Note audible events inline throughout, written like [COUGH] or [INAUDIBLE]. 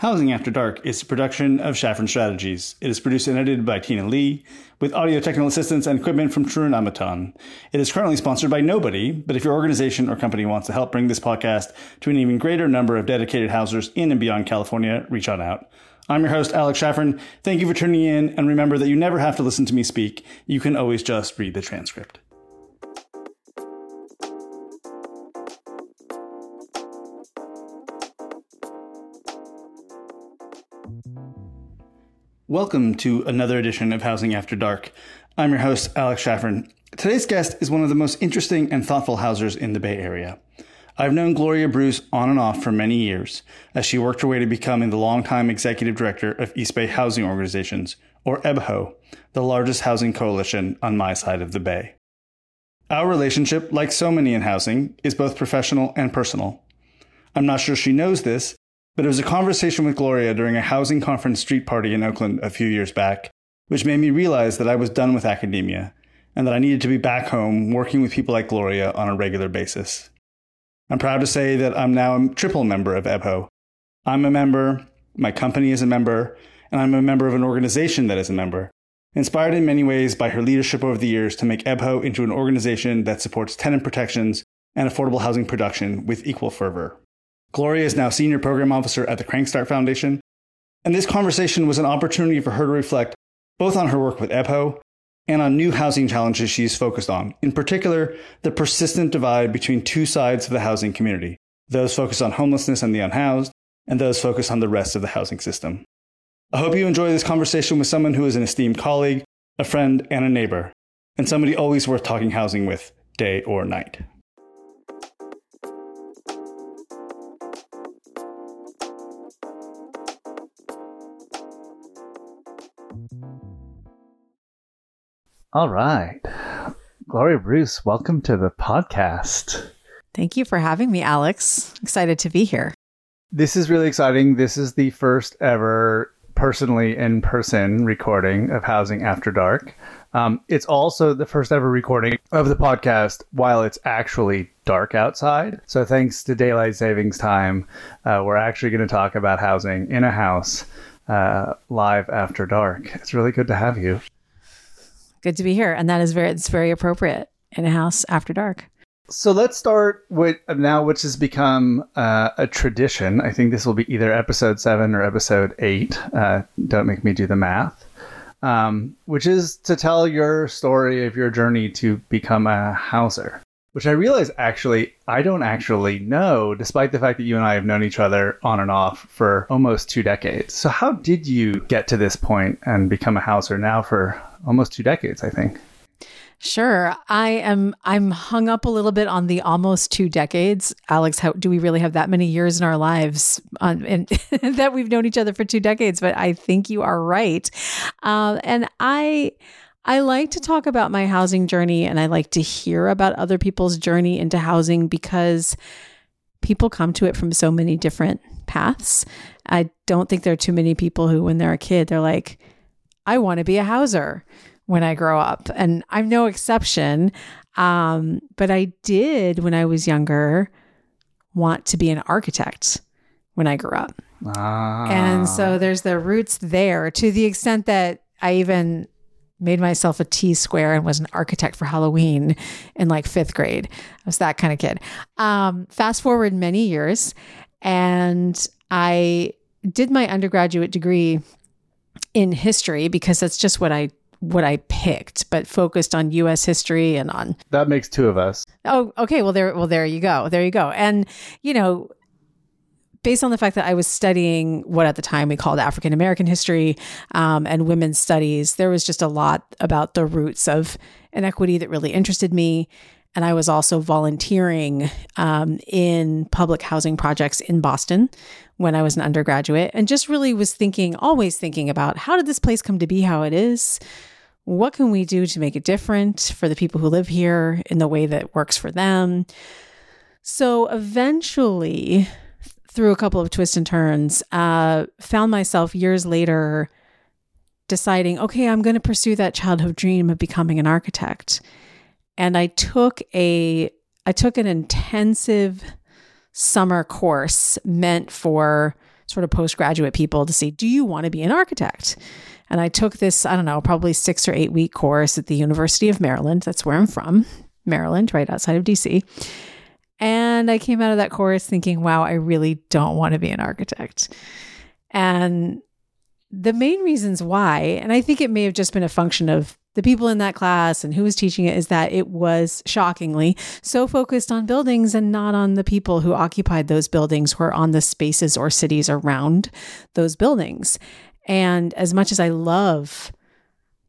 Housing After Dark is a production of Schafran Strategies. It is produced and edited by Tina Lee, with audio technical assistance and equipment from True Amaton. It is currently sponsored by nobody, but if your organization or company wants to help bring this podcast to an even greater number of dedicated housers in and beyond California, reach on out. I'm your host, Alex Schafran. Thank you for tuning in, and remember that you never have to listen to me speak. You can always just read the transcript. Welcome to another edition of Housing After Dark. I'm your host, Alex Schafran. Today's guest is one of the most interesting and thoughtful housers in the Bay Area. I've known Gloria Bruce on and off for many years as she worked her way to becoming the longtime executive director of East Bay Housing Organizations, or EBHO, the largest housing coalition on my side of the Bay. Our relationship, like so many in housing, is both professional and personal. I'm not sure she knows this, but it was a conversation with Gloria during a housing conference street party in Oakland a few years back, which made me realize that I was done with academia and that I needed to be back home working with people like Gloria on a regular basis. I'm proud to say that I'm now a triple member of EBHO. I'm a member, my company is a member, and I'm a member of an organization that is a member. Inspired in many ways by her leadership over the years to make EBHO into an organization that supports tenant protections and affordable housing production with equal fervor. Gloria is now Senior Program Officer at the Crankstart Foundation. And this conversation was an opportunity for her to reflect both on her work with EBHO and on new housing challenges she's focused on, in particular, the persistent divide between two sides of the housing community those focused on homelessness and the unhoused, and those focused on the rest of the housing system. I hope you enjoy this conversation with someone who is an esteemed colleague, a friend, and a neighbor, and somebody always worth talking housing with, day or night. All right. Gloria Bruce, welcome to the podcast. Thank you for having me, Alex. Excited to be here. This is really exciting. This is the first ever personally in person recording of Housing After Dark. Um, it's also the first ever recording of the podcast while it's actually dark outside. So, thanks to daylight savings time, uh, we're actually going to talk about housing in a house uh, live after dark. It's really good to have you good to be here. And that is very, it's very appropriate in a house after dark. So let's start with now, which has become uh, a tradition. I think this will be either episode seven or episode eight. Uh, don't make me do the math. Um, which is to tell your story of your journey to become a houser which I realize actually I don't actually know, despite the fact that you and I have known each other on and off for almost two decades. So, how did you get to this point and become a houser now for almost two decades, I think? Sure. I am I'm hung up a little bit on the almost two decades. Alex, how do we really have that many years in our lives on, and [LAUGHS] that we've known each other for two decades? But I think you are right. Uh, and I I like to talk about my housing journey and I like to hear about other people's journey into housing because people come to it from so many different paths. I don't think there are too many people who, when they're a kid, they're like, I want to be a houser when I grow up. And I'm no exception. Um, but I did, when I was younger, want to be an architect when I grew up. Ah. And so there's the roots there to the extent that I even made myself a T square and was an architect for Halloween in like fifth grade. I was that kind of kid. Um, fast forward many years, and I did my undergraduate degree in history because that's just what I what I picked, but focused on U.S. history and on that makes two of us. Oh, okay. Well, there, well, there you go. There you go. And you know, based on the fact that I was studying what at the time we called African American history um, and women's studies, there was just a lot about the roots of inequity that really interested me. And I was also volunteering um, in public housing projects in Boston when I was an undergraduate and just really was thinking, always thinking about how did this place come to be how it is? What can we do to make it different for the people who live here in the way that works for them? So eventually, through a couple of twists and turns, uh, found myself years later deciding, okay, I'm going to pursue that childhood dream of becoming an architect. And I took a I took an intensive summer course meant for sort of postgraduate people to see, do you want to be an architect? And I took this, I don't know, probably six or eight week course at the University of Maryland. That's where I'm from, Maryland, right outside of DC. And I came out of that course thinking, wow, I really don't want to be an architect. And the main reasons why, and I think it may have just been a function of the people in that class and who was teaching it, is that it was shockingly so focused on buildings and not on the people who occupied those buildings or on the spaces or cities around those buildings. And as much as I love,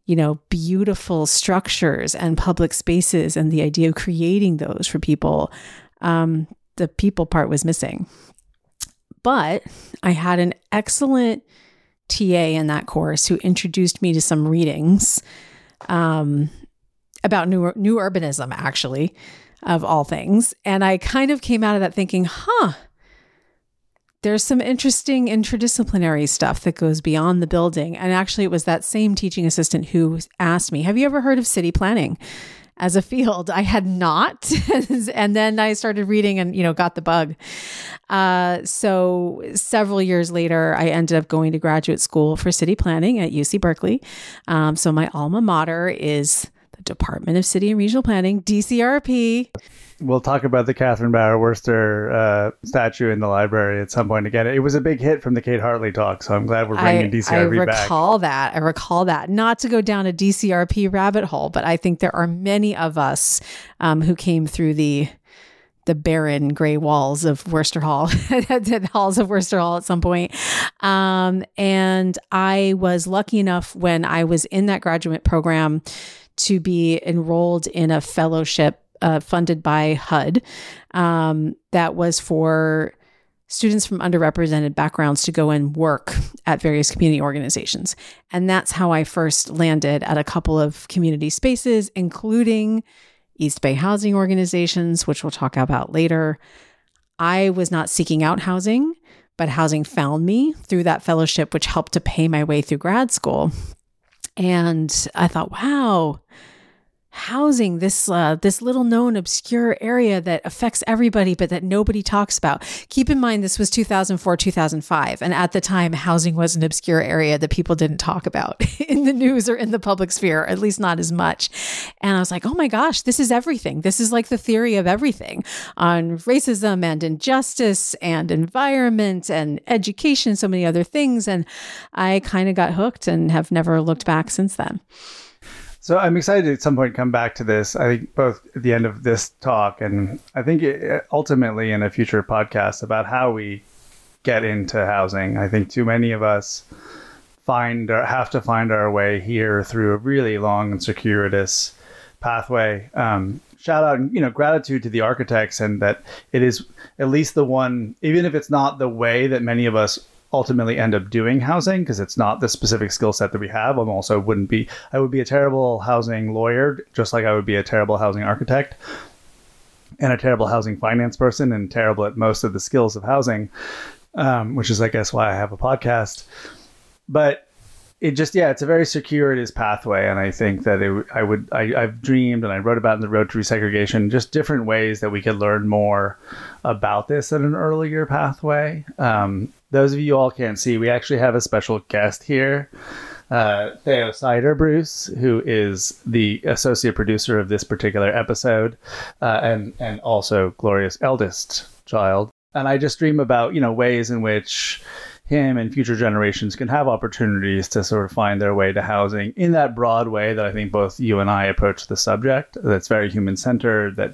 you know, beautiful structures and public spaces and the idea of creating those for people, um, the people part was missing. But I had an excellent TA in that course who introduced me to some readings um, about new new urbanism, actually, of all things. And I kind of came out of that thinking, huh, there's some interesting interdisciplinary stuff that goes beyond the building. And actually, it was that same teaching assistant who asked me, Have you ever heard of city planning? As a field. I had not. [LAUGHS] and then I started reading and, you know, got the bug. Uh, so several years later, I ended up going to graduate school for city planning at UC Berkeley. Um, so my alma mater is Department of City and Regional Planning, DCRP we'll talk about the Catherine Bauer Wurster uh, statue in the library at some point again. It was a big hit from the Kate Hartley talk, so I'm glad we're bringing I, DCRP back. I recall that. I recall that. Not to go down a DCRP rabbit hole, but I think there are many of us um, who came through the the barren gray walls of Wurster Hall, [LAUGHS] the halls of Wurster Hall at some point. Um, and I was lucky enough when I was in that graduate program to be enrolled in a fellowship uh, funded by HUD um, that was for students from underrepresented backgrounds to go and work at various community organizations. And that's how I first landed at a couple of community spaces, including East Bay housing organizations, which we'll talk about later. I was not seeking out housing, but housing found me through that fellowship, which helped to pay my way through grad school. And I thought, wow, housing this uh, this little known obscure area that affects everybody but that nobody talks about. Keep in mind this was 2004 2005 and at the time housing was an obscure area that people didn't talk about [LAUGHS] in the news or in the public sphere at least not as much. And i was like oh my gosh this is everything. This is like the theory of everything on racism and injustice and environment and education so many other things. And i kind of got hooked and have never looked back since then so I'm excited to at some point come back to this. I think both at the end of this talk and I think ultimately in a future podcast about how we get into housing. I think too many of us find or have to find our way here through a really long and circuitous pathway. Um, shout out, you know, gratitude to the architects and that it is at least the one, even if it's not the way that many of us ultimately end up doing housing because it's not the specific skill set that we have. I'm also wouldn't be I would be a terrible housing lawyer just like I would be a terrible housing architect and a terrible housing finance person and terrible at most of the skills of housing, um, which is I guess why I have a podcast. But it just yeah it's a very circuitous pathway and i think that it, i would I, i've dreamed and i wrote about in the road to resegregation just different ways that we could learn more about this at an earlier pathway um, those of you all can't see we actually have a special guest here uh, Theo Sider Bruce, who is the associate producer of this particular episode, uh, and and also Gloria's eldest child. And I just dream about you know ways in which him and future generations can have opportunities to sort of find their way to housing in that broad way that I think both you and I approach the subject that's very human centered, that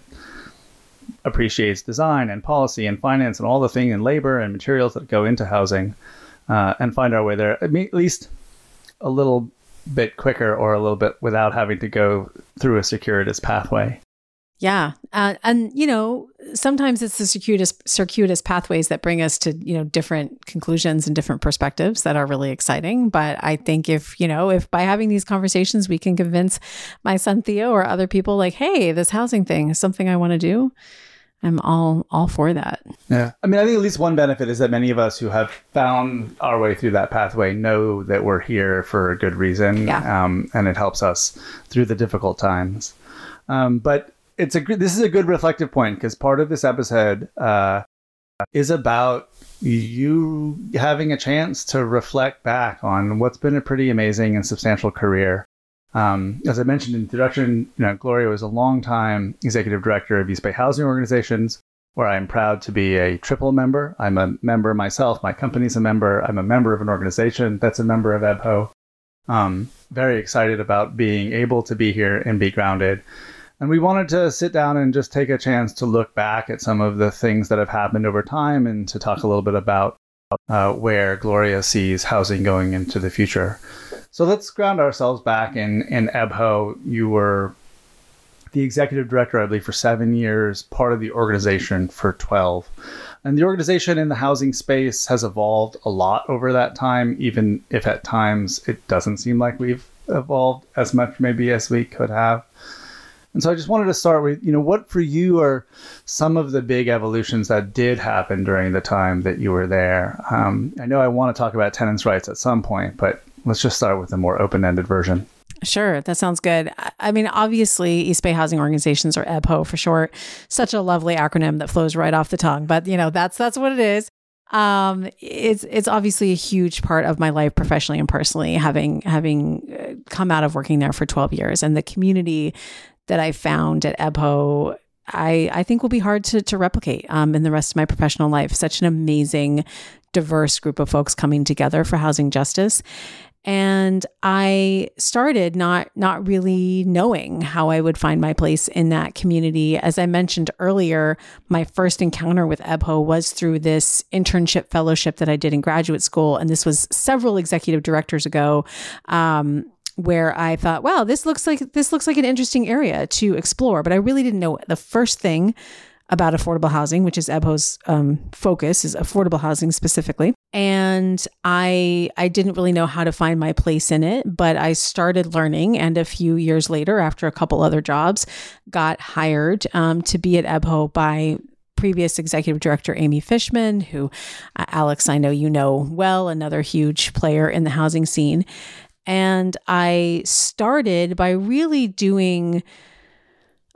appreciates design and policy and finance and all the thing and labor and materials that go into housing uh, and find our way there, at least a little bit quicker or a little bit without having to go through a circuitous pathway. Yeah. Uh, and, you know, sometimes it's the circuitous, circuitous pathways that bring us to, you know, different conclusions and different perspectives that are really exciting. But I think if, you know, if by having these conversations, we can convince my son Theo or other people like, hey, this housing thing is something I want to do. I'm all all for that. Yeah. I mean, I think at least one benefit is that many of us who have found our way through that pathway know that we're here for a good reason. Yeah. Um, and it helps us through the difficult times. Um, but it's a this is a good reflective point because part of this episode uh, is about you having a chance to reflect back on what's been a pretty amazing and substantial career. Um, as I mentioned in the introduction, you know, Gloria was a long-time executive director of East Bay Housing Organizations, where I'm proud to be a triple member. I'm a member myself. My company's a member. I'm a member of an organization that's a member of EBHO. Um, very excited about being able to be here and be grounded. And we wanted to sit down and just take a chance to look back at some of the things that have happened over time and to talk a little bit about uh, where Gloria sees housing going into the future. So let's ground ourselves back in, in EBHO. You were the executive director, I believe, for seven years, part of the organization for 12. And the organization in the housing space has evolved a lot over that time, even if at times it doesn't seem like we've evolved as much maybe as we could have. And so I just wanted to start with, you know, what for you are some of the big evolutions that did happen during the time that you were there? Um, I know I want to talk about tenants' rights at some point, but let's just start with a more open ended version. Sure, that sounds good. I mean, obviously, East Bay Housing Organizations, or EBHO for short, such a lovely acronym that flows right off the tongue. But you know, that's that's what it is. Um, it's it's obviously a huge part of my life professionally and personally, having having uh, come out of working there for twelve years, and the community that I found at EBHO. I, I think will be hard to, to replicate um, in the rest of my professional life. Such an amazing, diverse group of folks coming together for housing justice and i started not not really knowing how i would find my place in that community as i mentioned earlier my first encounter with ebho was through this internship fellowship that i did in graduate school and this was several executive directors ago um, where I thought, wow, this looks like this looks like an interesting area to explore. But I really didn't know the first thing about affordable housing, which is EBHO's um, focus, is affordable housing specifically. And I I didn't really know how to find my place in it, but I started learning. And a few years later, after a couple other jobs, got hired um, to be at EBHO by previous executive director Amy Fishman, who uh, Alex I know you know well, another huge player in the housing scene. And I started by really doing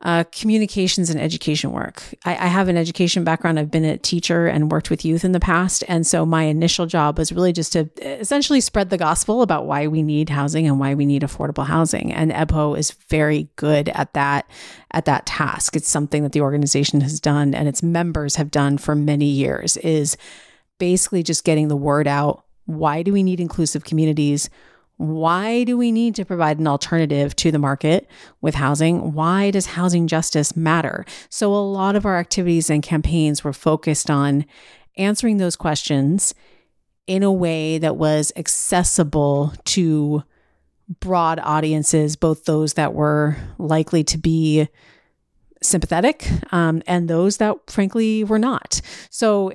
uh, communications and education work. I, I, have an education background. I've been a teacher and worked with youth in the past. And so my initial job was really just to essentially spread the gospel about why we need housing and why we need affordable housing. And EBHO is very good at that, at that task. It's something that the organization has done and its members have done for many years is basically just getting the word out. Why do we need inclusive communities? Why do we need to provide an alternative to the market with housing? Why does housing justice matter? So, a lot of our activities and campaigns were focused on answering those questions in a way that was accessible to broad audiences, both those that were likely to be sympathetic um, and those that frankly were not. So,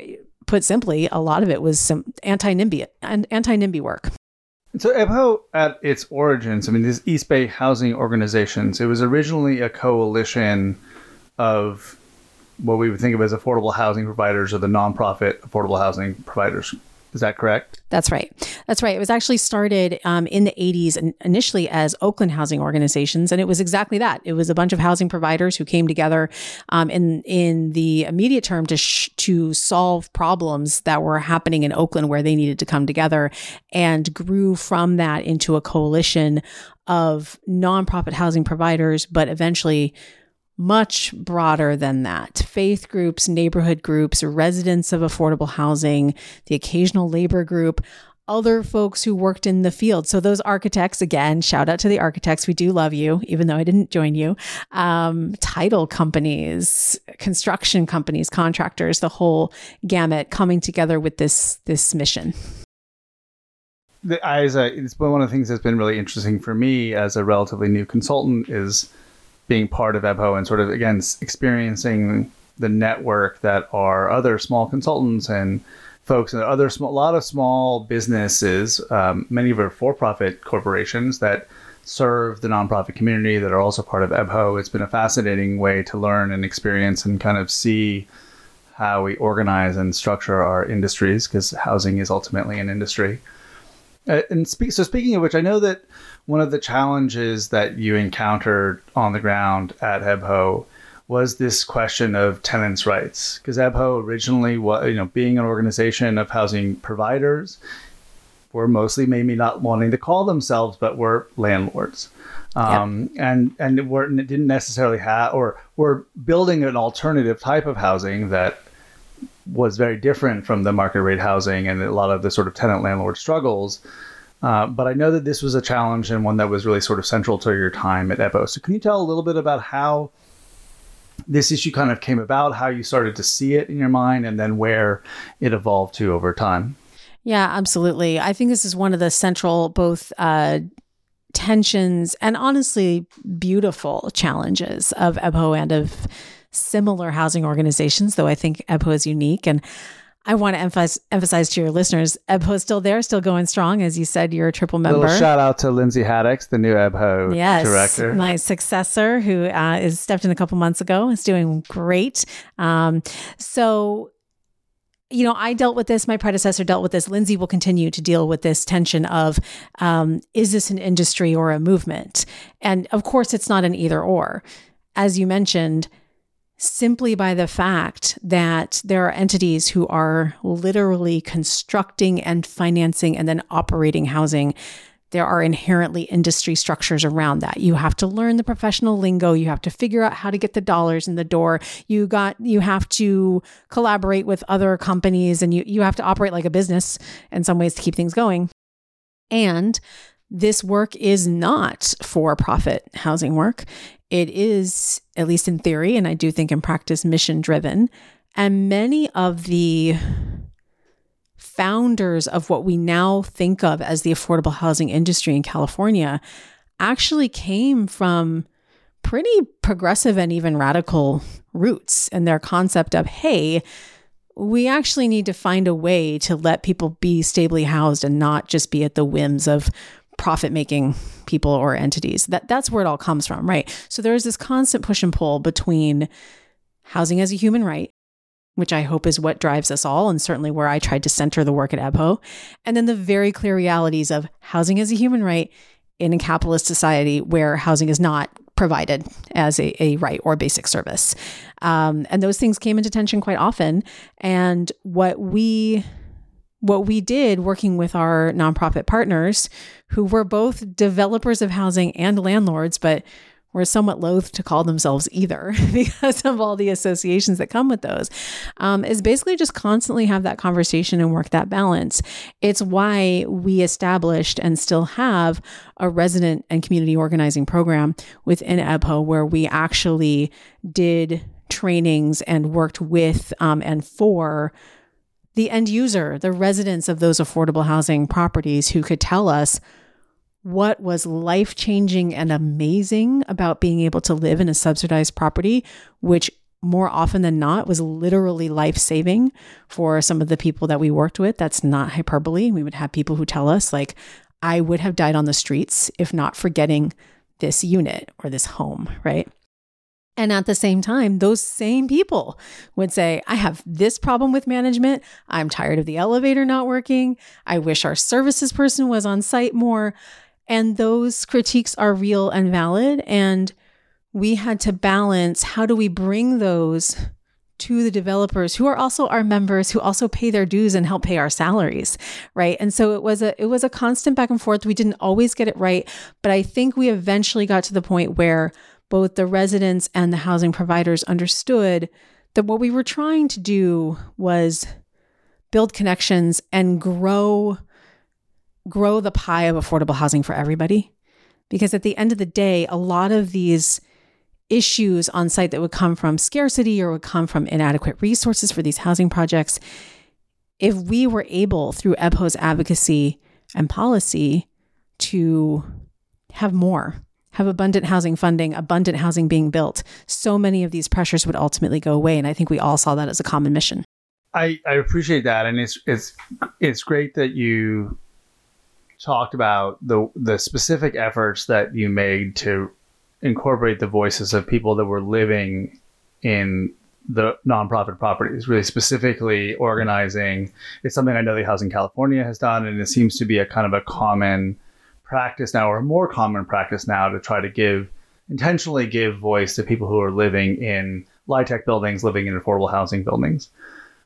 put simply, a lot of it was some anti NIMBY anti NIMBY work. So EBHO, at its origins, I mean, these East Bay housing organizations, it was originally a coalition of what we would think of as affordable housing providers or the nonprofit affordable housing providers is that correct? That's right. That's right. It was actually started um, in the 80s and initially as Oakland housing organizations. And it was exactly that. It was a bunch of housing providers who came together um, in, in the immediate term to, sh- to solve problems that were happening in Oakland where they needed to come together and grew from that into a coalition of nonprofit housing providers, but eventually much broader than that. Faith groups, neighborhood groups, residents of affordable housing, the occasional labor group, other folks who worked in the field. So those architects, again, shout out to the architects. We do love you, even though I didn't join you. Um, title companies, construction companies, contractors, the whole gamut coming together with this this mission. As a, it's one of the things that's been really interesting for me as a relatively new consultant is being part of EBHO and sort of again experiencing the network that are other small consultants and folks and other small, a lot of small businesses, um, many of are for-profit corporations that serve the nonprofit community that are also part of EBHO. It's been a fascinating way to learn and experience and kind of see how we organize and structure our industries because housing is ultimately an industry. Uh, and speak, so speaking of which, I know that one of the challenges that you encountered on the ground at EBHO was this question of tenants' rights. Because EBHO originally was, you know, being an organization of housing providers, were mostly maybe not wanting to call themselves, but were landlords. Um, yep. and and were, didn't necessarily have or were building an alternative type of housing that was very different from the market rate housing and a lot of the sort of tenant landlord struggles. Uh, but I know that this was a challenge and one that was really sort of central to your time at EBHO. So can you tell a little bit about how this issue kind of came about, how you started to see it in your mind, and then where it evolved to over time? Yeah, absolutely. I think this is one of the central both uh, tensions and honestly beautiful challenges of EBHO and of similar housing organizations, though I think EBHO is unique. And I want to emphasize emphasize to your listeners, EBHO is still there, still going strong. As you said, you're a triple member. Little shout out to Lindsay Haddix, the new EBHO yes, director. My successor, who uh, is stepped in a couple months ago, is doing great. Um, so you know, I dealt with this. My predecessor dealt with this. Lindsay will continue to deal with this tension of um, is this an industry or a movement? And of course, it's not an either or. As you mentioned, simply by the fact that there are entities who are literally constructing and financing and then operating housing there are inherently industry structures around that. You have to learn the professional lingo, you have to figure out how to get the dollars in the door. You got you have to collaborate with other companies and you you have to operate like a business in some ways to keep things going. And this work is not for profit housing work. It is, at least in theory, and I do think in practice, mission driven. And many of the founders of what we now think of as the affordable housing industry in California actually came from pretty progressive and even radical roots and their concept of, hey, we actually need to find a way to let people be stably housed and not just be at the whims of profit making people or entities. That that's where it all comes from, right? So there is this constant push and pull between housing as a human right, which I hope is what drives us all, and certainly where I tried to center the work at EBHO, and then the very clear realities of housing as a human right in a capitalist society where housing is not provided as a, a right or basic service. Um, and those things came into tension quite often. And what we what we did working with our nonprofit partners, who were both developers of housing and landlords, but were somewhat loath to call themselves either [LAUGHS] because of all the associations that come with those, um, is basically just constantly have that conversation and work that balance. It's why we established and still have a resident and community organizing program within EBHO where we actually did trainings and worked with um, and for the end user, the residents of those affordable housing properties who could tell us what was life changing and amazing about being able to live in a subsidized property, which more often than not was literally life saving for some of the people that we worked with. That's not hyperbole. We would have people who tell us, like, I would have died on the streets if not for getting this unit or this home, right? And at the same time, those same people would say, I have this problem with management. I'm tired of the elevator not working. I wish our services person was on site more. And those critiques are real and valid. And we had to balance how do we bring those to the developers who are also our members who also pay their dues and help pay our salaries right and so it was a it was a constant back and forth we didn't always get it right but i think we eventually got to the point where both the residents and the housing providers understood that what we were trying to do was build connections and grow grow the pie of affordable housing for everybody. Because at the end of the day a lot of these issues on site that would come from scarcity or would come from inadequate resources for these housing projects if we were able through EBHO's advocacy and policy to have more have abundant housing funding, abundant housing being built, so many of these pressures would ultimately go away. And I think we all saw that as a common mission. I, I appreciate that. And it's it's it's great that you talked about the the specific efforts that you made to incorporate the voices of people that were living in the nonprofit properties, really specifically organizing. It's something I know the Housing California has done, and it seems to be a kind of a common practice now, or a more common practice now, to try to give intentionally give voice to people who are living in LIHTC buildings, living in affordable housing buildings.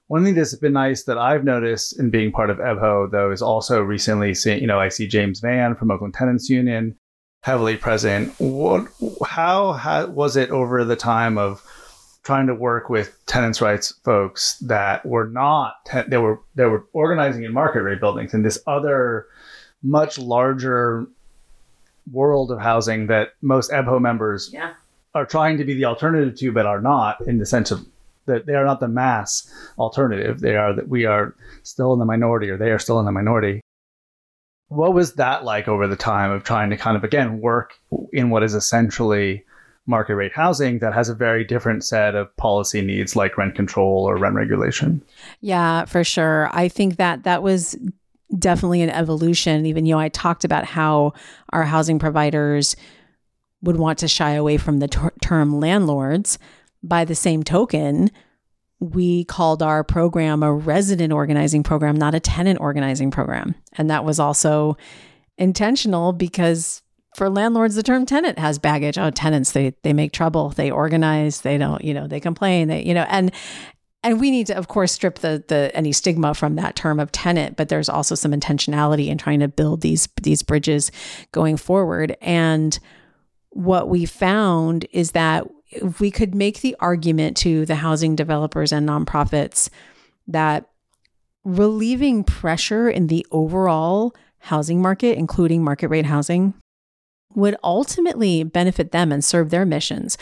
One thing that's been nice that I've noticed in being part of EBHO, though, is also recently seeing, you know, I see James Vann from Oakland Tenants Union heavily present. What, how, how was it over the time of trying to work with tenants' rights folks that were not, they were, they were organizing in market rate buildings and this other much larger world of housing that most EBHO members Yeah. are trying to be the alternative to, but are not in the sense of that they are not the mass alternative. They are that we are still in the minority, or they are still in the minority. What was that like over the time of trying to kind of again work in what is essentially market rate housing that has a very different set of policy needs like rent control or rent regulation? Yeah, for sure. I think that that was definitely an evolution. Even, you know, I talked about how our housing providers would want to shy away from the ter- term landlords. By the same token, we called our program a resident organizing program, not a tenant organizing program. And that was also intentional because for landlords, the term tenant has baggage. Oh, tenants, they they make trouble, they organize, they don't, you know, they complain, they, you know, and and we need to of course strip the the any stigma from that term of tenant but there's also some intentionality in trying to build these these bridges going forward. And what we found is that if we could make the argument to the housing developers and nonprofits that relieving pressure in the overall housing market including market rate housing would ultimately benefit them and serve their missions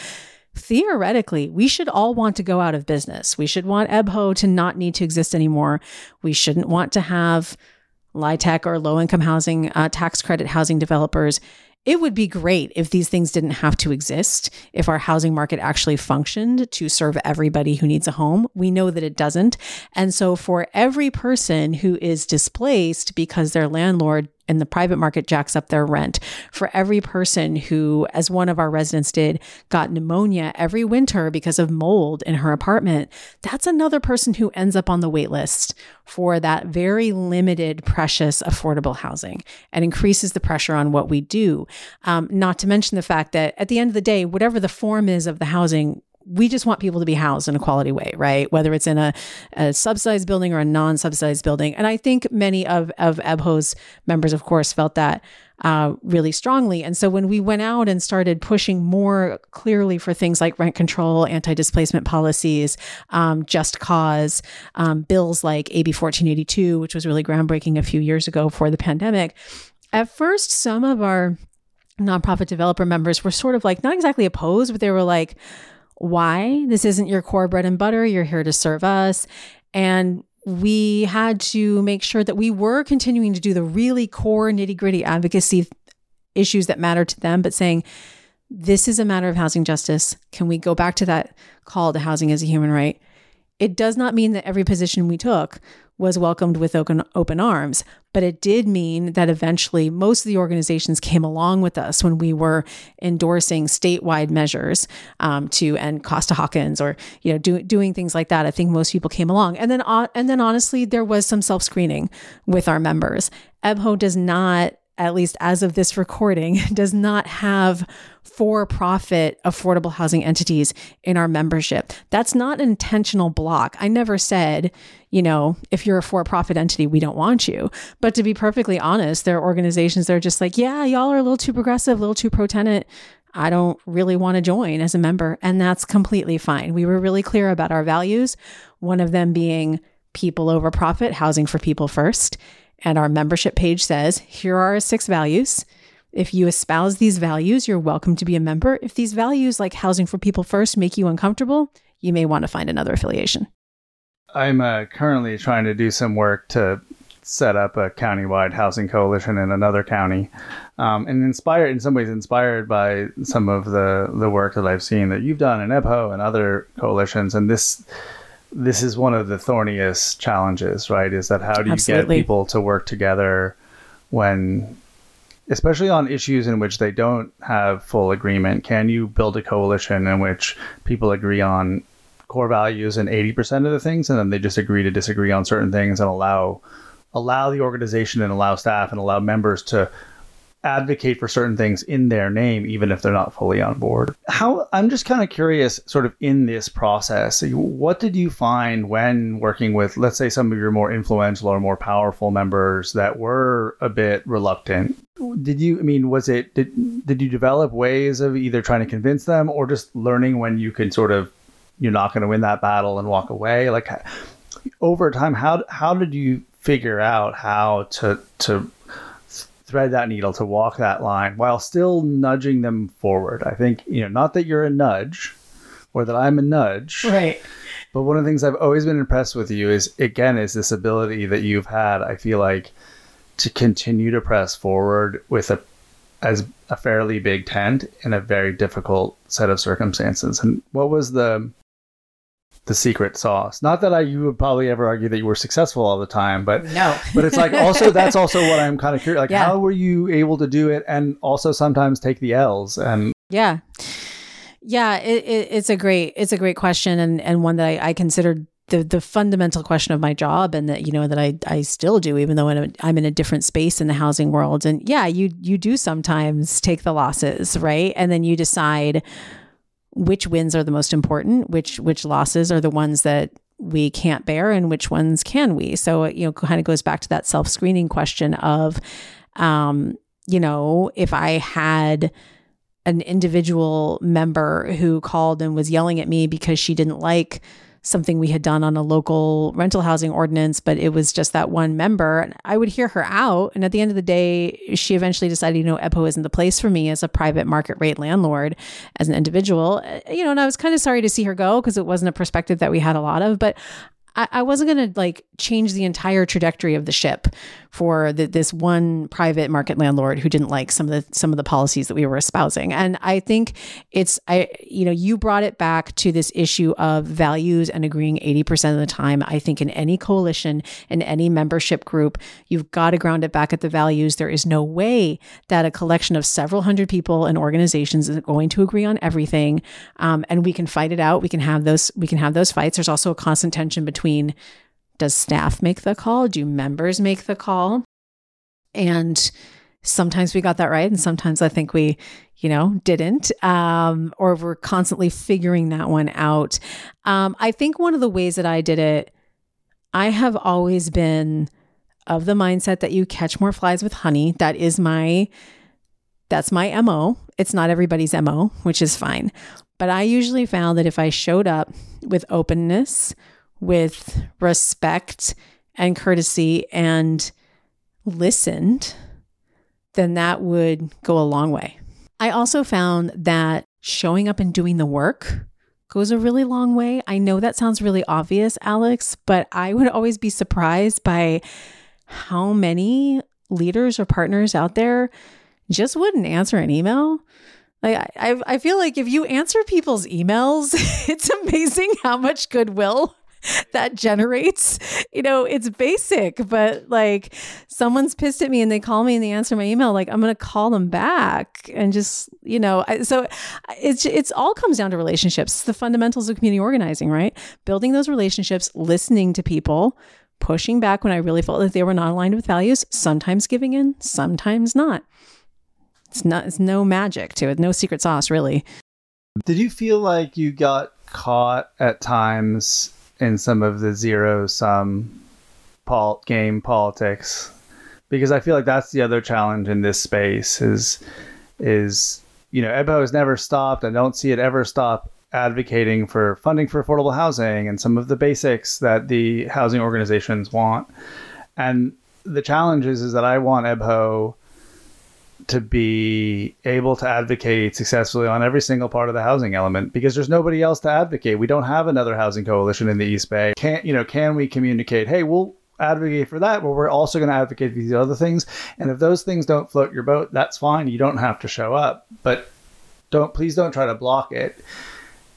theoretically, we should all want to go out of business. We should want EBHO to not need to exist anymore. We shouldn't want to have LIHTC or low income housing, uh, tax credit housing developers. It would be great if these things didn't have to exist, if our housing market actually functioned to serve everybody who needs a home. We know that it doesn't. And so, for every person who is displaced because their landlord in the private market jacks up their rent. For every person who, as one of our residents did, got pneumonia every winter because of mold in her apartment, that's another person who ends up on the wait list for that very limited, precious, affordable housing and increases the pressure on what we do. Um, not to mention the fact that at the end of the day, whatever the form is of the housing, we just want people to be housed in a quality way, right? Whether it's in a, a subsidized building or a non-subsidized building. And I think many of, of EBHO's members, of course, felt that uh, really strongly. And so when we went out and started pushing more clearly for things like rent control, anti-displacement policies, um, just cause, um, bills like AB 1482, which was really groundbreaking a few years ago for the pandemic, at first, some of our nonprofit developer members were sort of like, not exactly opposed, but they were like, why. This isn't your core bread and butter. You're here to serve us. And we had to make sure that we were continuing to do the really core nitty gritty advocacy issues that matter to them, but saying, this is a matter of housing justice. Can we go back to that call to housing as a human right? It does not mean that every position we took was welcomed with open, open arms, but it did mean that eventually most of the organizations came along with us when we were endorsing statewide measures um, to end Costa-Hawkins or you know do, doing things like that. I think most people came along, and then uh, and then honestly, there was some self screening with our members. EBHO does not at least as of this recording, [LAUGHS] does not have for profit affordable housing entities in our membership. That's not an intentional block. I never said, you know, if you're a for profit entity, we don't want you. But to be perfectly honest, there are organizations that are just like, yeah, y'all are a little too progressive, a little too pro tenant. I don't really want to join as a member. And that's completely fine. We were really clear about our values, one of them being people over profit, housing for people first. And our membership page says, here are our six values. If you espouse these values, you're welcome to be a member. If these values, like housing for people first, make you uncomfortable, you may want to find another affiliation. I'm uh, currently trying to do some work to set up a countywide housing coalition in another county, um, and inspired in some ways inspired by some of the the work that I've seen that you've done in EBHO and other coalitions, and this this is one of the thorniest challenges, right? Is that how do you Absolutely. get people to work together when, especially on issues in which they don't have full agreement? Can you build a coalition in which people agree on core values and 80% of the things, and then they just agree to disagree on certain things and allow allow the organization and allow staff and allow members to advocate for certain things in their name, even if they're not fully on board. How I'm just kind of curious, sort of in this process, what did you find when working with, let's say, some of your more influential or more powerful members that were a bit reluctant? Did you, I mean, was it, did, did you develop ways of either trying to convince them or just learning when you can sort of, you're not going to win that battle and walk away? Like, over time, how, how did you figure out how to, to, thread that needle to walk that line while still nudging them forward. I think, you know, not that you're a nudge or that I'm a nudge. Right. But one of the things I've always been impressed with you is again is this ability that you've had, I feel like, to continue to press forward with a as a fairly big tent in a very difficult set of circumstances. And what was the the secret sauce. Not that I you would probably ever argue that you were successful all the time, but no. but it's like also that's also what I'm kind of curious. Like yeah. how were you able to do it and also sometimes take the L's and yeah. Yeah, it, it, it's a great it's a great question and and one that I, I considered the the fundamental question of my job and that you know that I I still do even though I'm in a different space in the housing world and yeah you you do sometimes take the losses right and then you decide which wins are the most important, which which losses are the ones that we can't bear and which ones can we. So you know, kind of goes back to that self-screening question of um, you know, if I had an individual member who called and was yelling at me because she didn't like something we had done on a local rental housing ordinance, but it was just that one member. And I would hear her out. And at the end of the day, she eventually decided, you know, EBHO isn't the place for me as a private market rate landlord, as an individual. Uh, you know, and I was kind of sorry to see her go because it wasn't a perspective that we had a lot of. But I, wasn't going to like change the entire trajectory of the ship for the, this one private market landlord who didn't like some of the some of the policies that we were espousing. And I think it's I you know you brought it back to this issue of values and agreeing 80% of the time. I think in any coalition in any membership group, you've got to ground it back at the values. There is no way that a collection of several hundred people and organizations is going to agree on everything. Um, and we can fight it out. We can have those we can have those fights. There's also a constant tension between between does staff make the call? Do members make the call? And sometimes we got that right. And sometimes I think we, you know, didn't. Um, or we're constantly figuring that one out. Um, I think one of the ways that I did it, I have always been of the mindset that you catch more flies with honey. That is my that's my MO. It's not everybody's MO, which is fine. But I usually found that if I showed up with openness, with respect and courtesy and listened, then that would go a long way. I also found that showing up and doing the work goes a really long way. I know that sounds really obvious, Alex, but I would always be surprised by how many leaders or partners out there just wouldn't answer an email. Like I, I feel like if you answer people's emails, [LAUGHS] it's amazing how much goodwill [LAUGHS] that generates. You know, it's basic, but like someone's pissed at me and they call me and they answer my email, like I'm going to call them back and just, you know, so it's it's all comes down to relationships. It's the fundamentals of community organizing, right? Building those relationships, listening to people, pushing back when I really felt that they were not aligned with values, sometimes giving in, sometimes not. It's not it's no magic to it, no secret sauce really. Did you feel like you got caught at times in some of the zero sum pol- game politics because I feel like that's the other challenge in this space is is you know EBHO has never stopped. I don't see it ever stop advocating for funding for affordable housing and some of the basics that the housing organizations want. And the challenge is, is that I want EBHO to be able to advocate successfully on every single part of the housing element because there's nobody else to advocate. We don't have another housing coalition in the East Bay. Can't you know? Can we communicate? Hey, we'll advocate for that, but we're also going to advocate for these other things. And if those things don't float your boat, that's fine. You don't have to show up, but don't please don't try to block it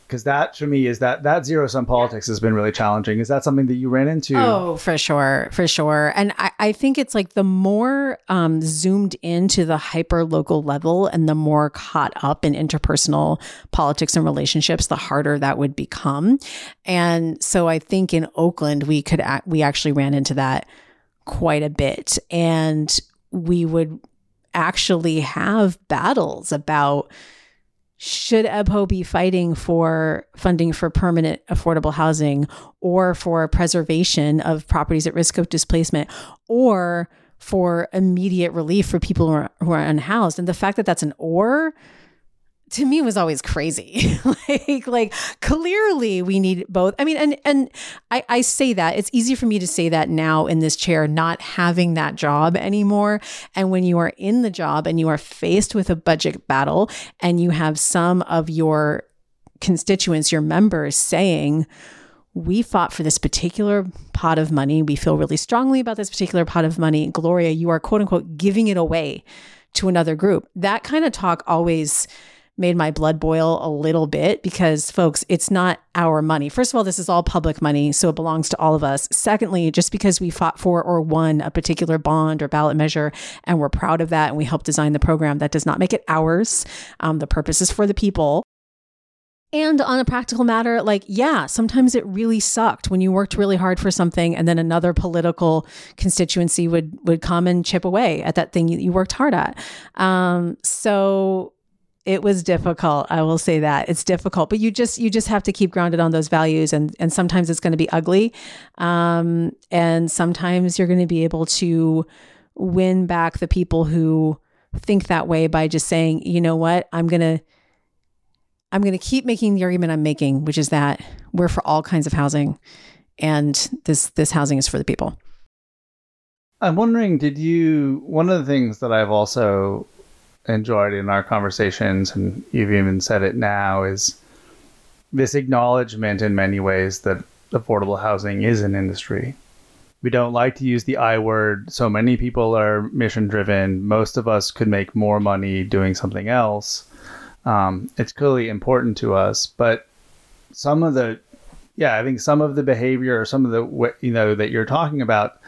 because that to me is that that zero sum politics has been really challenging. Is that something that you ran into? Oh, for sure, for sure. And I, I think it's like the more um, zoomed into the hyper local level and the more caught up in interpersonal politics and relationships, the harder that would become. And so I think in Oakland we could act, we actually ran into that quite a bit, and we would actually have battles about should EBHO be fighting for funding for permanent affordable housing or for preservation of properties at risk of displacement or for immediate relief for people who are, who are unhoused? And the fact that that's an or to me was always crazy. [LAUGHS] like, like clearly we need both. I mean, and and I, I say that it's easy for me to say that now in this chair, not having that job anymore. And when you are in the job and you are faced with a budget battle and you have some of your constituents, your members saying, we fought for this particular pot of money. We feel really strongly about this particular pot of money. Gloria, you are quote unquote giving it away to another group. That kind of talk always made my blood boil a little bit because, folks, it's not our money. First of all, this is all public money, so it belongs to all of us. Secondly, just because we fought for or won a particular bond or ballot measure and we're proud of that and we helped design the program, that does not make it ours. Um, the purpose is for the people. And on a practical matter, like, yeah, sometimes it really sucked when you worked really hard for something and then another political constituency would would come and chip away at that thing you, you worked hard at. Um, so it was difficult i will say that. It's difficult but you just you just have to keep grounded on those values and and sometimes it's going to be ugly um, and sometimes you're going to be able to win back the people who think that way by just saying you know what? I'm going to i'm going to keep making the argument i'm making which is that we're for all kinds of housing and this this housing is for the people. I'm wondering did you one of the things that i've also enjoyed in our conversations, and you've even said it now, is this acknowledgement in many ways that affordable housing is an industry. We don't like to use the I word. So many people are mission driven. Most of us could make more money doing something else. Um, it's clearly important to us, but some of the, yeah, I think some of the behavior or some of the, you know, that you're talking about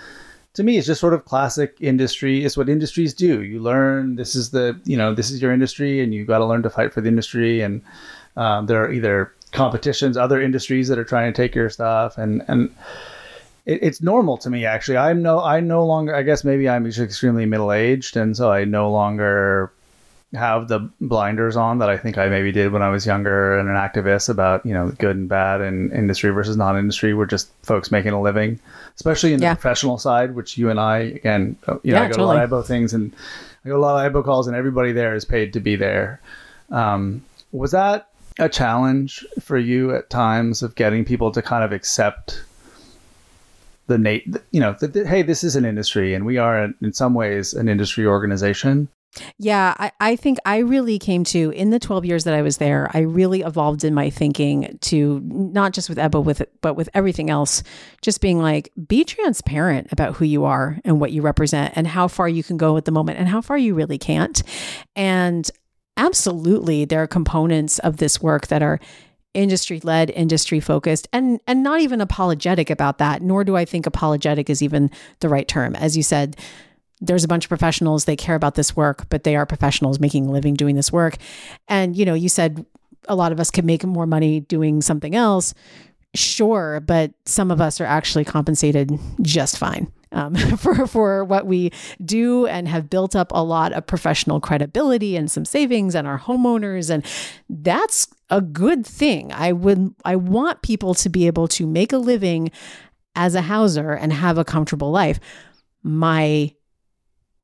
to me, it's just sort of classic industry. It's what industries do. You learn this is the you know this is your industry, and you got to learn to fight for the industry. And um, there are either competitions, other industries that are trying to take your stuff, and and it, it's normal to me actually. I'm no I no longer. I guess maybe I'm just extremely middle aged, and so I no longer have the blinders on that I think I maybe did when I was younger and an activist about, you know, good and bad and industry versus non industry. We're just folks making a living, especially in the yeah. professional side, which you and I, again, uh, you know, yeah, I go totally. to a lot of EBHO things and I go to a lot of EBHO calls and everybody there is paid to be there. Um, was that a challenge for you at times of getting people to kind of accept the Nate, you know, that, hey, this is an industry and we are in some ways an industry organization? Yeah, I, I think I really came to in the 12 years that I was there, I really evolved in my thinking to not just with EBHO, with it, but with everything else, just being like, be transparent about who you are and what you represent and how far you can go at the moment and how far you really can't. And absolutely, there are components of this work that are industry led, industry focused, and and not even apologetic about that. Nor do I think apologetic is even the right term. As you said, there's a bunch of professionals they care about this work but they are professionals making a living doing this work. And you know you said a lot of us could make more money doing something else. Sure but some of us are actually compensated just fine um, [LAUGHS] for for what we do and have built up a lot of professional credibility and some savings and our homeowners. And that's a good thing. I would i want people to be able to make a living as a houser and have a comfortable life. My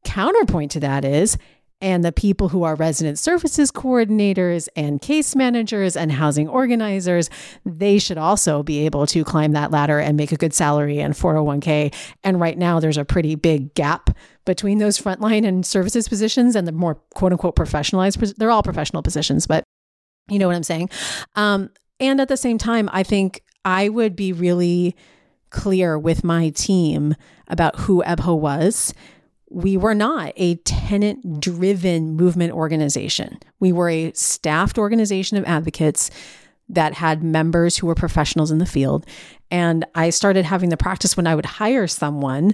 counterpoint to that is, and the people who are resident services coordinators and case managers and housing organizers, they should also be able to climb that ladder and make a good salary and 401k. And right now, there's a pretty big gap between those frontline and services positions and the more quote unquote professionalized, they're all professional positions, but you know what I'm saying? Um, and at the same time, I think I would be really clear with my team about who EBHO was we were not a tenant driven movement organization. We were a staffed organization of advocates that had members who were professionals in the field. And I started having the practice when I would hire someone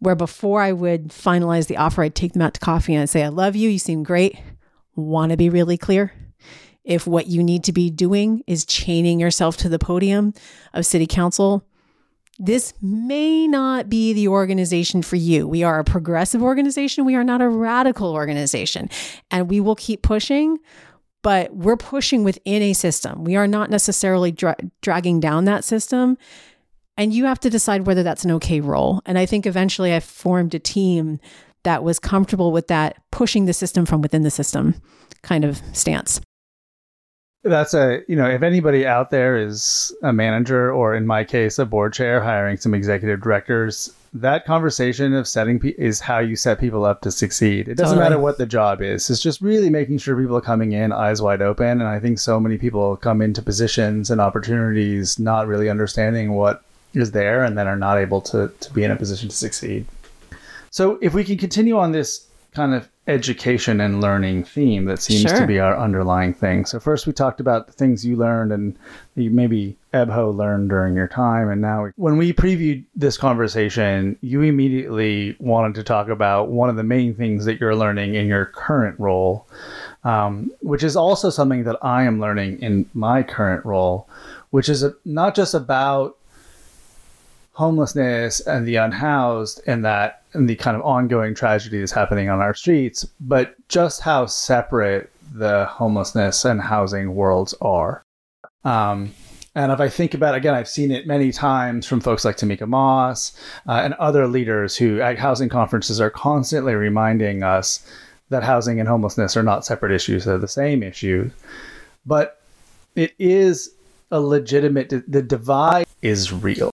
where before I would finalize the offer, I'd take them out to coffee and I'd say, I love you. You seem great. Want to be really clear? If what you need to be doing is chaining yourself to the podium of city council, this may not be the organization for you. We are a progressive organization. We are not a radical organization. And we will keep pushing, but we're pushing within a system. We are not necessarily dra- dragging down that system. And you have to decide whether that's an okay role. And I think eventually I formed a team that was comfortable with that pushing the system from within the system kind of stance. That's a, you know, if anybody out there is a manager or in my case, a board chair hiring some executive directors, that conversation of setting pe- is how you set people up to succeed. It doesn't totally. matter what the job is. It's just really making sure people are coming in eyes wide open. And I think so many people come into positions and opportunities not really understanding what is there and then are not able to, to be in a position to succeed. So if we can continue on this kind of education and learning theme that seems sure. to be our underlying thing. So first we talked about the things you learned and you maybe Ebho learned during your time. And now when we previewed this conversation, you immediately wanted to talk about one of the main things that you're learning in your current role, um, which is also something that I am learning in my current role, which is not just about homelessness and the unhoused and that and the kind of ongoing tragedy that's happening on our streets, but just how separate the homelessness and housing worlds are. Um, and if I think about again, I've seen it many times from folks like Tomiquia Moss uh, and other leaders who at housing conferences are constantly reminding us that housing and homelessness are not separate issues; they're the same issue. But it is a legitimate. The divide is real.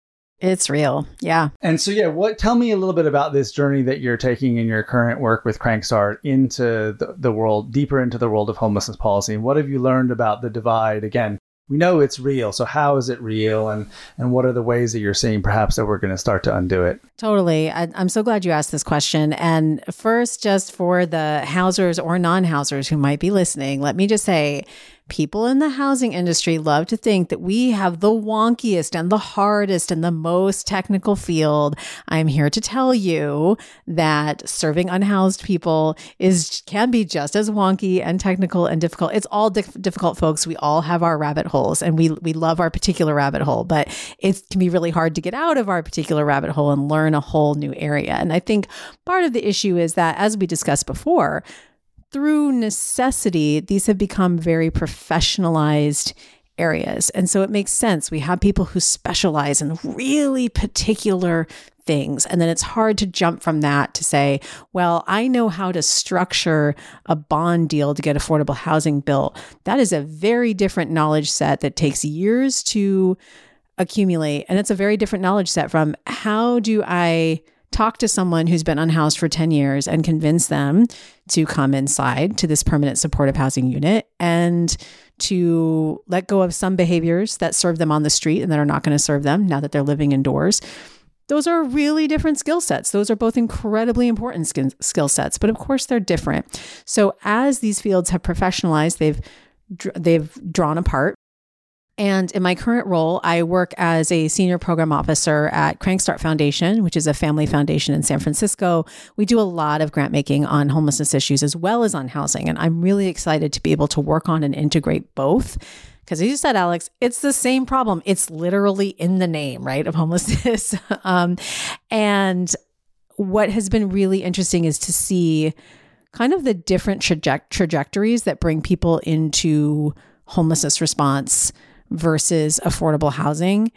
It's real. Yeah. And so yeah, what tell me a little bit about this journey that you're taking in your current work with Crankstart into the, the world, deeper into the world of homelessness policy. And what have you learned about the divide? Again, we know it's real. So how is it real and and what are the ways that you're seeing perhaps that we're going to start to undo it? Totally. I, am so glad you asked this question. And first, just for the housers or non-housers who might be listening, let me just say People in the housing industry love to think that we have the wonkiest and the hardest and the most technical field. I'm here to tell you that serving unhoused people is can be just as wonky and technical and difficult. It's all dif- difficult, folks. We all have our rabbit holes, and we we love our particular rabbit hole, but it can be really hard to get out of our particular rabbit hole and learn a whole new area. And I think part of the issue is that, as we discussed before, through necessity, these have become very professionalized areas. And so it makes sense. We have people who specialize in really particular things. And then it's hard to jump from that to say, well, I know how to structure a bond deal to get affordable housing built. That is a very different knowledge set that takes years to accumulate. And it's a very different knowledge set from how do I talk to someone who's been unhoused for 10 years and convince them to come inside to this permanent supportive housing unit and to let go of some behaviors that serve them on the street and that are not going to serve them now that they're living indoors. Those are really different skill sets. Those are both incredibly important skill sets, but of course they're different. So as these fields have professionalized, they've they've drawn apart and in my current role, I work as a senior program officer at Crankstart Foundation, which is a family foundation in San Francisco. We do a lot of grant making on homelessness issues as well as on housing. And I'm really excited to be able to work on and integrate both. Because as you said, Alex, it's the same problem. It's literally in the name, right, of homelessness. [LAUGHS] um, and what has been really interesting is to see kind of the different traje- trajectories that bring people into homelessness response versus affordable housing,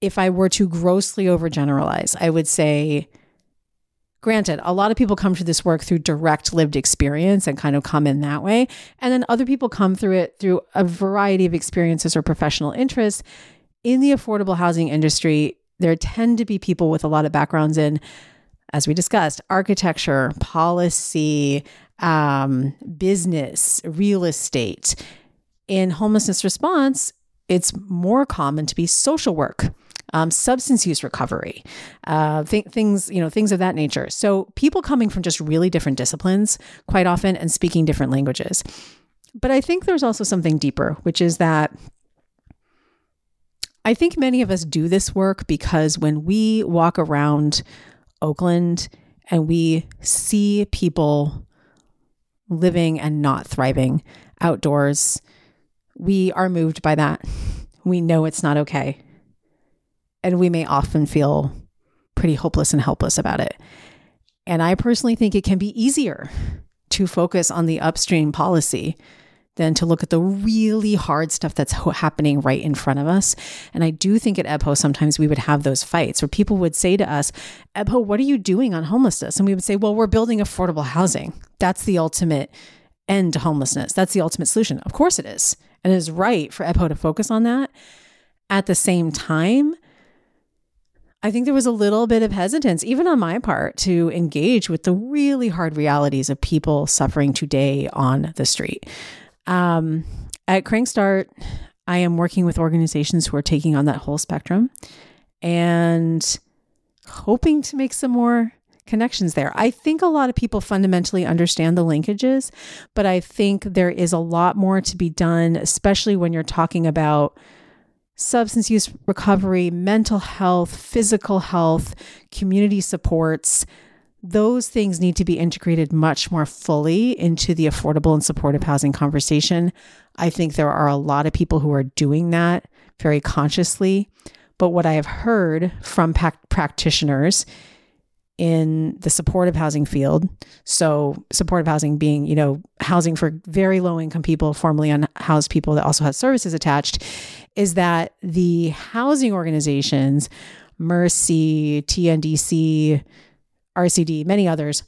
if I were to grossly overgeneralize, I would say, granted, a lot of people come to this work through direct lived experience and kind of come in that way. And then other people come through it through a variety of experiences or professional interests. In the affordable housing industry, there tend to be people with a lot of backgrounds in, as we discussed, architecture, policy, um, business, real estate in homelessness response, it's more common to be social work. Um, substance use recovery, uh, th- things you know, things of that nature. So people coming from just really different disciplines, quite often, and speaking different languages. But I think there's also something deeper, which is that I think many of us do this work because when we walk around Oakland and we see people living and not thriving outdoors we are moved by that. We know it's not okay. and we may often feel pretty hopeless and helpless about it. And I personally think it can be easier to focus on the upstream policy than to look at the really hard stuff that's happening right in front of us. And I do think at EBHO, sometimes we would have those fights where people would say to us, EBHO, what are you doing on homelessness? And we would say, well, we're building affordable housing. That's the ultimate end to homelessness. That's the ultimate solution. Of course it is. And it is right for EBHO to focus on that. At the same time, I think there was a little bit of hesitance, even on my part, to engage with the really hard realities of people suffering today on the street. Um, at Crankstart, I am working with organizations who are taking on that whole spectrum and hoping to make some more connections there. I think a lot of people fundamentally understand the linkages, but I think there is a lot more to be done, especially when you're talking about substance use recovery, mental health, physical health, community supports. Those things need to be integrated much more fully into the affordable and supportive housing conversation. I think there are a lot of people who are doing that very consciously. But what I have heard from practitioners in the supportive housing field. So, supportive housing being, you know, housing for very low income people, formerly unhoused people that also has services attached, is that the housing organizations, Mercy, TNDC, RCD, many others,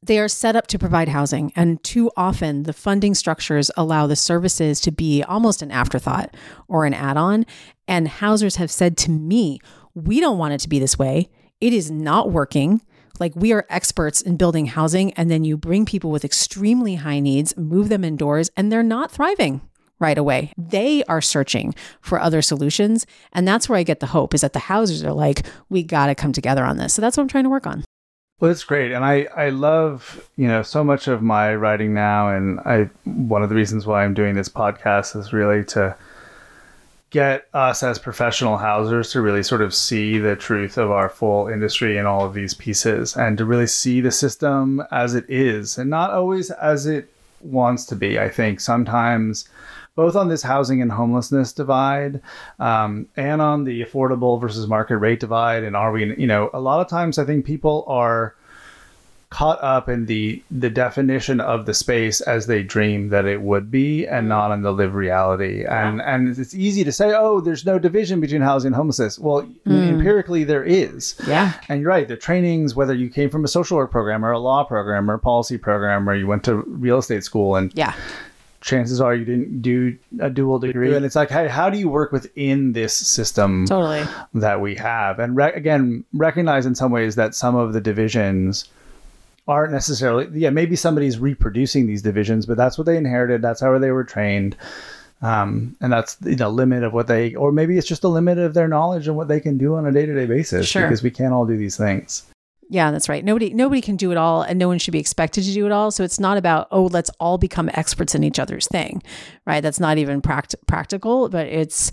they are set up to provide housing. And too often, the funding structures allow the services to be almost an afterthought or an add on. And housers have said to me, we don't want it to be this way it is not working. Like we are experts in building housing, and then you bring people with extremely high needs, move them indoors, and they're not thriving right away. They are searching for other solutions. And that's where I get the hope is that the houses are like, we got to come together on this. So that's what I'm trying to work on. Well, it's great, and I I love you know so much of my writing now, and I one of the reasons why I'm doing this podcast is really to get us as professional housers to really sort of see the truth of our full industry and all of these pieces and to really see the system as it is and not always as it wants to be. I think sometimes both on this housing and homelessness divide um, and on the affordable versus market rate divide. And are we, you know, a lot of times I think people are caught up in the the definition of the space as they dream that it would be and not in the live reality. And and it's easy to say oh there's no division between housing and homelessness. Well mm. empirically there is. Yeah. And you're right the trainings whether you came from a social work program or a law program or a policy program or you went to real estate school and yeah. chances are you didn't do a dual degree. and it's like hey how do you work within this system totally. that we have? And re- again recognize in some ways that some of the divisions aren't necessarily yeah maybe somebody's reproducing these divisions but that's what they inherited that's how they were trained. Um, and that's the you know, limit of what they or maybe it's just a limit of their knowledge and what they can do on a day-to-day basis sure. because we can't all do these things. Yeah that's right. Nobody nobody can do it all and no one should be expected to do it all. So it's not about oh let's all become experts in each other's thing right? That's not even pract- practical but it's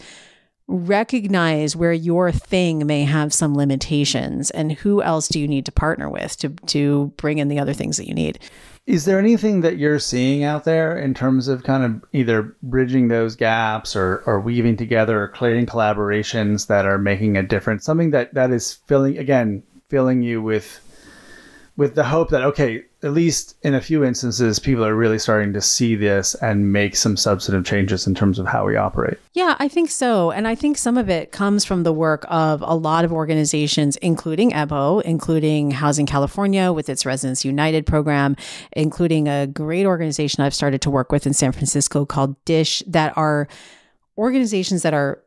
recognize where your thing may have some limitations and who else do you need to partner with to to bring in the other things that you need. Is there anything that you're seeing out there in terms of kind of either bridging those gaps or, or weaving together or creating collaborations that are making a difference? Something that, that is filling again, filling you with with the hope that okay, at least in a few instances, people are really starting to see this and make some substantive changes in terms of how we operate. Yeah, I think so. And I think some of it comes from the work of a lot of organizations, including EBHO, including Housing California with its Residents United program, including a great organization I've started to work with in San Francisco called DISH, that are organizations that are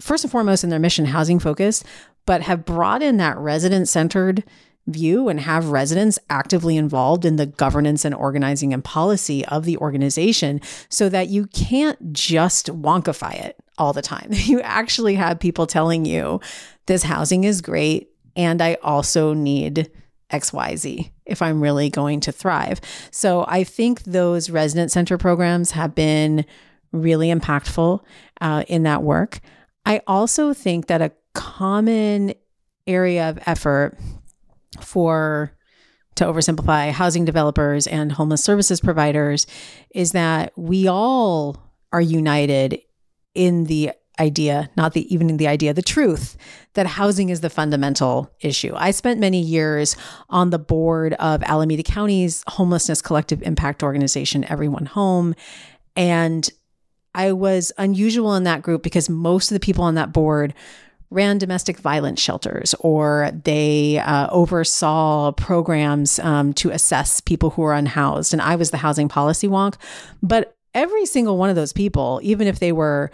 first and foremost in their mission housing focused, but have brought in that resident centered view and have residents actively involved in the governance and organizing and policy of the organization so that you can't just wonkify it all the time. [LAUGHS] You actually have people telling you this housing is great and I also need XYZ if I'm really going to thrive. So I think those resident center programs have been really impactful uh, in that work. I also think that a common area of effort for to oversimplify housing developers and homeless services providers is that we all are united in the idea, not the even in the idea, the truth that housing is the fundamental issue. I spent many years on the board of Alameda County's homelessness collective impact organization, Everyone Home, and I was unusual in that group because most of the people on that board ran domestic violence shelters or they uh, oversaw programs um, to assess people who are unhoused. And I was the housing policy wonk. But every single one of those people, even if they were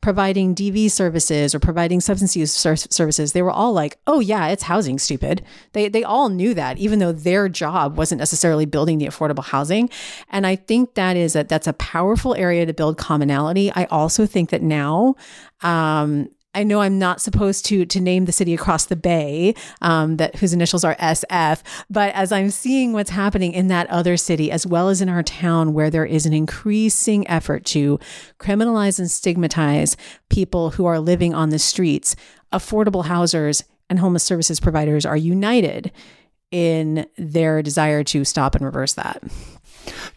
providing DV services or providing substance use services, they were all like, "Oh yeah, it's housing, stupid." They they all knew that, even though their job wasn't necessarily building the affordable housing. And I think that is that that's a powerful area to build commonality. I also think that now, um, I know I'm not supposed to to name the city across the bay um, that whose initials are SF, but as I'm seeing what's happening in that other city as well as in our town, where there is an increasing effort to criminalize and stigmatize people who are living on the streets, affordable housers and homeless services providers are united in their desire to stop and reverse that.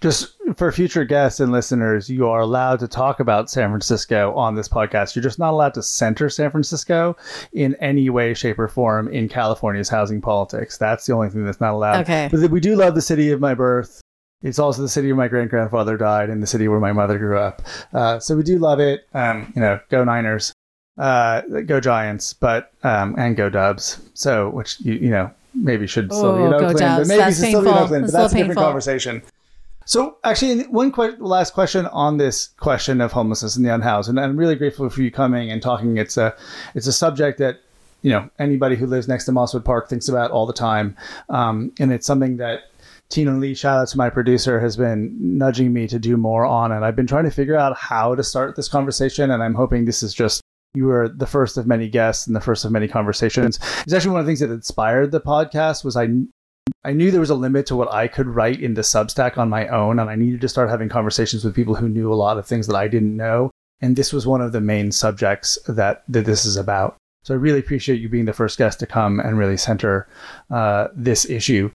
Just for future guests and listeners, you are allowed to talk about San Francisco on this podcast. You're just not allowed to center San Francisco in any way, shape, or form in California's housing politics. That's the only thing that's not allowed. Okay. But we do love the city of my birth. It's also the city where my great grandfather died and the city where my mother grew up. Uh, so we do love it. Um, you know, go Niners, uh, go Giants, but um, and go Dubs. So which you you know maybe should still be in Oakland, but maybe that's still be in Oakland. But that's a different painful. conversation. So, actually, one que- last question on this question of homelessness and the unhoused, and I'm really grateful for you coming and talking. It's a, it's a subject that you know anybody who lives next to Mosswood Park thinks about all the time, um, and it's something that Tina Lee, shout out to my producer, has been nudging me to do more on, and I've been trying to figure out how to start this conversation, and I'm hoping this is just you were the first of many guests and the first of many conversations. It's actually one of the things that inspired the podcast was I I knew there was a limit to what I could write in the Substack on my own, and I needed to start having conversations with people who knew a lot of things that I didn't know. And this was one of the main subjects that, that this is about. So I really appreciate you being the first guest to come and really center uh, this issue.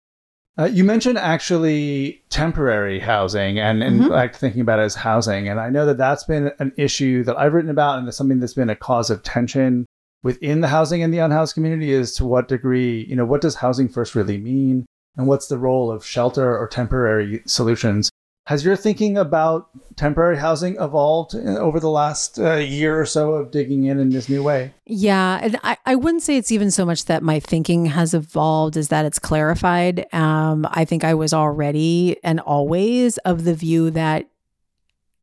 Uh, you mentioned actually temporary housing and, in mm-hmm. fact, thinking about it as housing. And I know that that's been an issue that I've written about, and it's something that's been a cause of tension within the housing and the unhoused community is to what degree, you know, what does housing first really mean? And what's the role of shelter or temporary solutions? Has your thinking about temporary housing evolved uh, over the last uh, year or so of digging in in this new way? Yeah, and I, I wouldn't say it's even so much that my thinking has evolved as that it's clarified. Um, I think I was already and always of the view that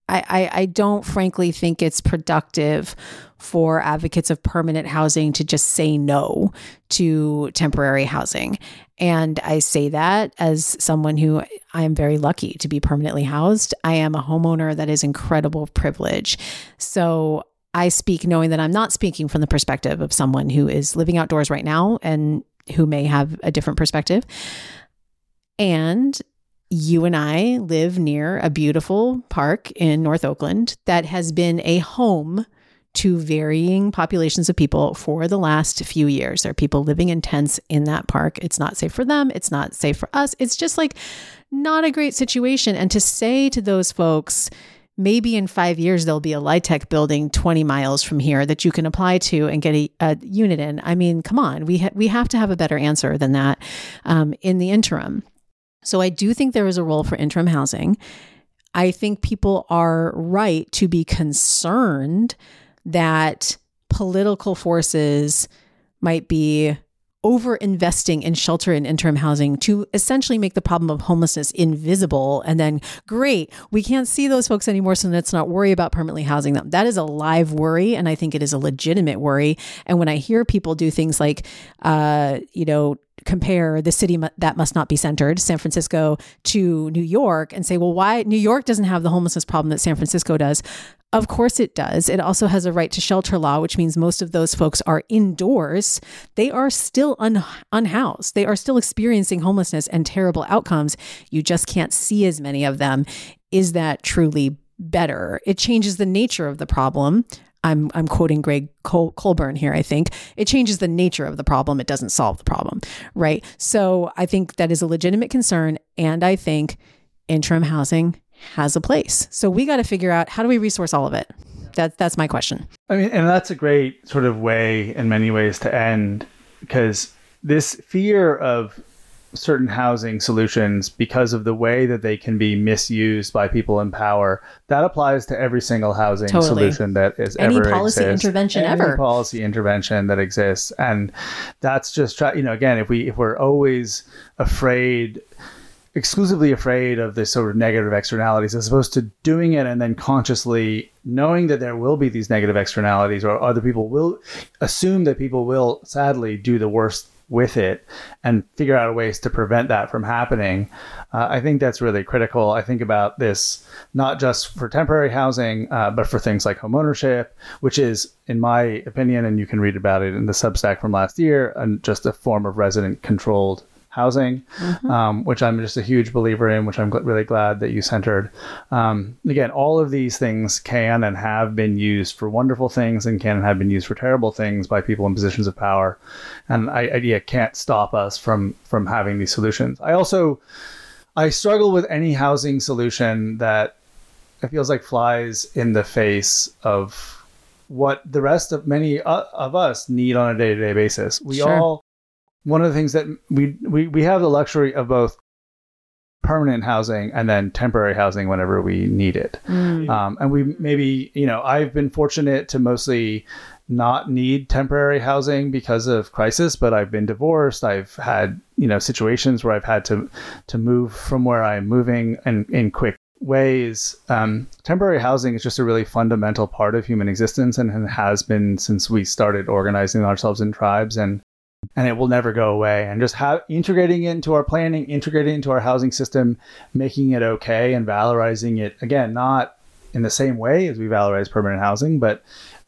I, I, I don't frankly think it's productive for advocates of permanent housing to just say no to temporary housing. And I say that as someone who I am very lucky to be permanently housed. I am a homeowner that is incredible privilege. So I speak knowing that I'm not speaking from the perspective of someone who is living outdoors right now and who may have a different perspective. And you and I live near a beautiful park in North Oakland that has been a home to varying populations of people for the last few years. There are people living in tents in that park. It's not safe for them, it's not safe for us. It's just like not a great situation. And to say to those folks, maybe in five years there'll be a LIHTC building 20 miles from here that you can apply to and get a, a unit in. I mean, come on, we ha- we have to have a better answer than that um, in the interim. So I do think there is a role for interim housing. I think people are right to be concerned that political forces might be over investing in shelter and interim housing to essentially make the problem of homelessness invisible. And then, great, we can't see those folks anymore, so let's not worry about permanently housing them. That is a live worry, and I think it is a legitimate worry. And when I hear people do things like, uh, you know, compare the city that must not be centered, San Francisco, to New York and say, well, why New York doesn't have the homelessness problem that San Francisco does? Of course it does. It also has a right to shelter law, which means most of those folks are indoors. They are still un- unhoused. They are still experiencing homelessness and terrible outcomes. You just can't see as many of them. Is that truly better? It changes the nature of the problem. I'm, I'm quoting Gregg Col- Colburn here, I think. It changes the nature of the problem. It doesn't solve the problem, right? So I think that is a legitimate concern. And I think interim housing has a place. So we got to figure out how do we resource all of it. that that's my question. I mean, and that's a great sort of way in many ways to end because this fear of certain housing solutions because of the way that they can be misused by people in power. That applies to every single housing totally. solution that is any ever policy exists. intervention any ever policy intervention that exists, and that's just try. You know, again, if we if we're always afraid exclusively afraid of the sort of negative externalities as opposed to doing it and then consciously knowing that there will be these negative externalities or other people will assume that people will sadly do the worst with it and figure out ways to prevent that from happening. Uh, I think that's really critical. I think about this not just for temporary housing, uh, but for things like homeownership, which is, in my opinion, and you can read about it in the Substack from last year, and just a form of resident controlled housing, mm-hmm. um, which I'm just a huge believer in, which I'm gl- really glad that you centered. Um, again, all of these things can and have been used for wonderful things and can and have been used for terrible things by people in positions of power. And I, I yeah, can't stop us from from having these solutions. I also I struggle with any housing solution that it feels like flies in the face of what the rest of many uh, of us need on a day-to-day basis. We sure. all one of the things that we, we, we have the luxury of both permanent housing and then temporary housing whenever we need it. Mm. Um, and we maybe, you know, I've been fortunate to mostly not need temporary housing because of crisis, but I've been divorced. I've had, you know, situations where I've had to to move from where I'm moving and in quick ways. Um, temporary housing is just a really fundamental part of human existence and has been since we started organizing ourselves in tribes. And and it will never go away. And just have integrating it into our planning, integrating it into our housing system, making it okay, and valorizing it again, not in the same way as we valorize permanent housing, but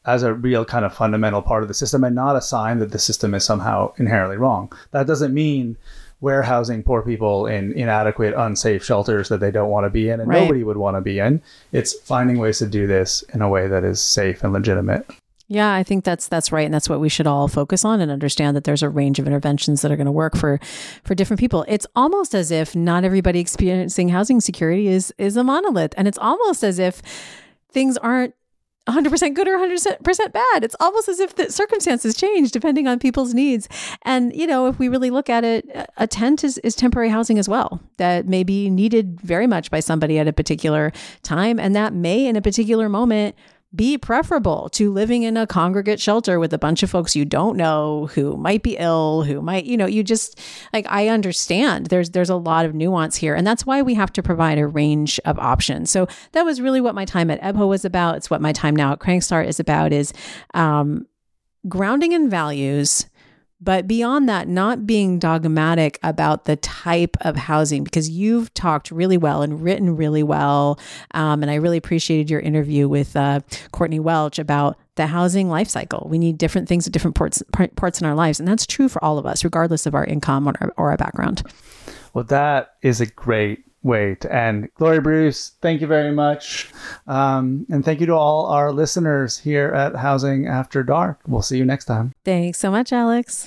as a real kind of fundamental part of the system, and not a sign that the system is somehow inherently wrong. That doesn't mean warehousing poor people in inadequate, unsafe shelters that they don't want to be in and right. nobody would want to be in. It's finding ways to do this in a way that is safe and legitimate. Yeah, I think that's that's right, and that's what we should all focus on and understand that there's a range of interventions that are going to work for for different people. It's almost as if not everybody experiencing housing security is is a monolith, and it's almost as if things aren't 100% good or 100% bad. It's almost as if the circumstances change depending on people's needs. And, you know, if we really look at it, a tent is, is temporary housing as well that may be needed very much by somebody at a particular time. And that may, in a particular moment, be preferable to living in a congregate shelter with a bunch of folks you don't know who might be ill who might you know you just like i understand. There's there's a lot of nuance here and that's why we have to provide a range of options. So that was really what my time at ebho was about. It's what my time now at crankstart is about is um, grounding in values but beyond that, not being dogmatic about the type of housing, because you've talked really well and written really well. Um, and I really appreciated your interview with uh, Courtney Welch about the housing life cycle. We need different things at different parts, parts in our lives. And that's true for all of us, regardless of our income or our, or our background. Well, that is a great way to end. Gloria Bruce, thank you very much. Um, and thank you to all our listeners here at Housing After Dark. We'll see you next time. Thanks so much, Alex.